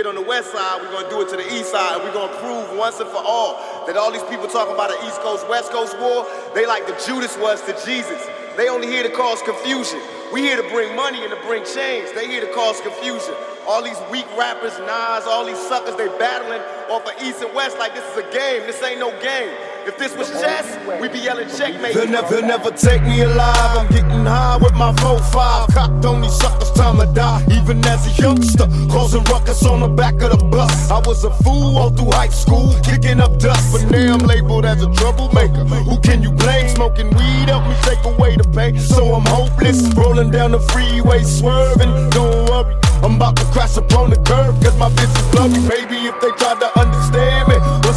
on the west side, we're gonna do it to the east side, and we're gonna prove once and for all that all these people talking about an East Coast West Coast war, they like the Judas was to Jesus. They only here to cause confusion. We here to bring money and to bring change. They here to cause confusion. All these weak rappers, Nas, all these suckers, they battling off of East and West like this is a game. This ain't no game. If this was chess, we'd be yelling checkmate. They'll never, they'll never take me alive. I'm getting high with my 4-5. Cocked on these suckers, time to die. Even as a youngster, causing ruckus on the back of the bus. I was a fool all through high school, kicking up dust. But now I'm labeled as a troublemaker. Who can you blame? Smoking weed help me take away the pain. So I'm hopeless, rolling down the freeway, swerving. Don't worry. I'm about to crash upon the curb, cause my bitch is blurry. Baby, if they tried to understand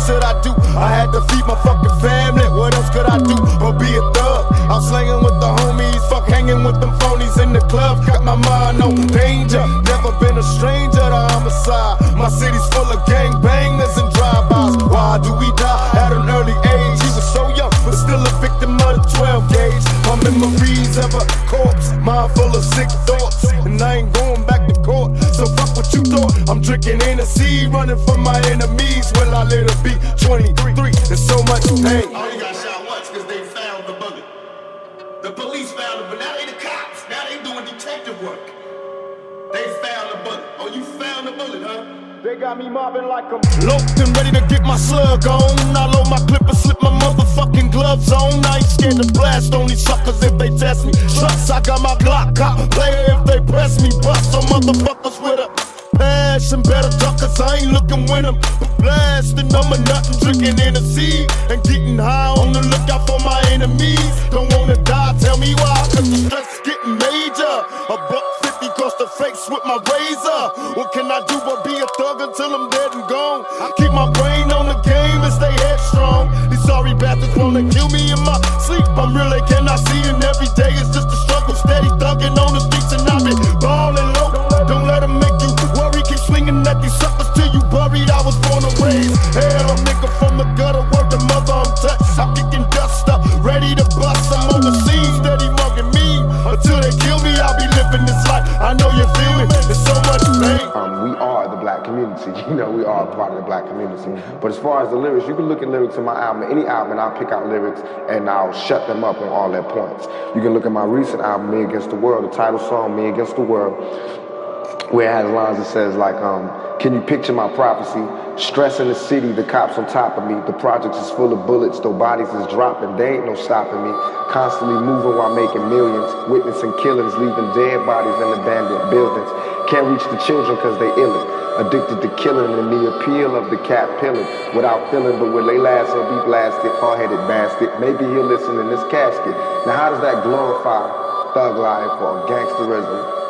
should I do? I had to feed my fucking family. What else could I do? Or be a thug? I'm slanging with the homies, fuck hanging with them phonies in the club. Got my mind on danger. Never been a stranger to homicide. My city's full of gangbangers and drive-bys. Why do we die at an early age? He was so young, but still a victim of the 12 gauge. My memories of a corpse, mind full of sick thoughts, and I ain't going back to court. So fuck what you thought. I'm drinking Hennessy, running from my enemies. Will I let it be 23? There's so much pain. Only got shot once because they found the bullet. The police found it, but now they the cops. Now they doing detective work. They found the bullet. Oh, you found the bullet, huh? They got me mobbing like I'm loped and ready to get my slug on. I load my clip and slip my motherfucking gloves on. I ain't scared to blast on these suckers if they test me. Trust, I got my Glock cop player if they press me. Bust some motherfuckers with a passion. Better duck cause I ain't looking when I'm blasting. I'm a and drinking Hennessy and getting high on the lookout for my enemies. Don't wanna die, tell me why. Cause the stress getting major. A buck fifty across the face with my razor. What can I do but be a thug until I'm dead and gone? I keep my brain on the game and stay headstrong. These sorry bastards wanna kill me in my sleep. I'm really cannot see and every Until they kill me, I'll be living this life. I know you feel so much pain. Um, we are the black community. You know, we are a part of the black community. But as far as the lyrics, you can look at lyrics in my album, any album, and I'll pick out lyrics and I'll shut them up on all their points. You can look at my recent album, Me Against the World, the title song, Me Against the World, where it has lines that says like, um, can you picture my prophecy? Stress in the city, the cops on top of me. The projects is full of bullets, though bodies is dropping. They ain't no stopping me. Constantly moving while making millions. Witnessing killings, leaving dead bodies in abandoned buildings. Can't reach the children cause they illin'. Addicted to killing and the appeal of the cat pilling. Without feeling, but when they last, he'll be blasted. Hard-headed bastard. Maybe he'll listen in this casket. Now how does that glorify thug life or gangsterism?